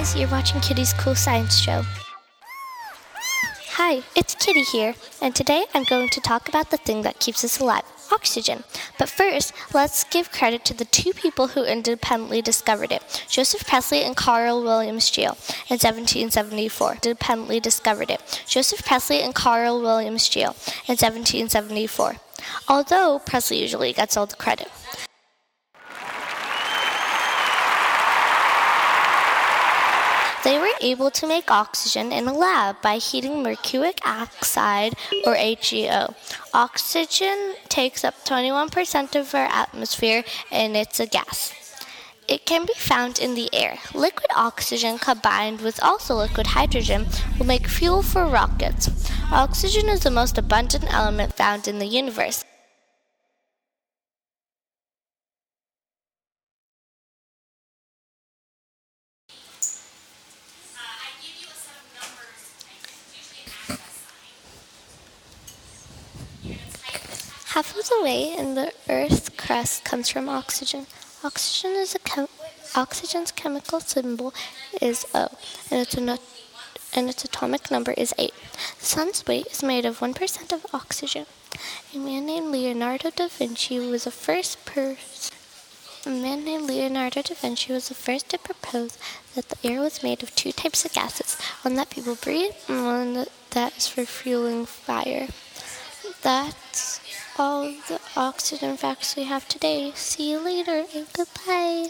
watching Kitty's Cool Science Show. Hi, it's Kitty here, and today I'm going to talk about the thing that keeps us alive oxygen. But first, let's give credit to the two people who independently discovered it Joseph Priestley and Carl William Scheele in 1774. Independently discovered it. Joseph Priestley and Carl William Scheele in 1774. Although Priestley usually gets all the credit. They were able to make oxygen in a lab by heating mercuric oxide or HgO. Oxygen takes up 21% of our atmosphere and it's a gas. It can be found in the air. Liquid oxygen combined with also liquid hydrogen will make fuel for rockets. Oxygen is the most abundant element found in the universe. Half of the way in the Earth's crust comes from oxygen. Oxygen is a chem- oxygen's chemical symbol is O, and its, no- and its atomic number is 8. The sun's weight is made of 1% of oxygen. A man named Leonardo da Vinci was the first person a man named Leonardo da Vinci was the first to propose that the air was made of two types of gases, one that people breathe and one that is for fueling fire. That's all the oxygen facts we have today. See you later and goodbye.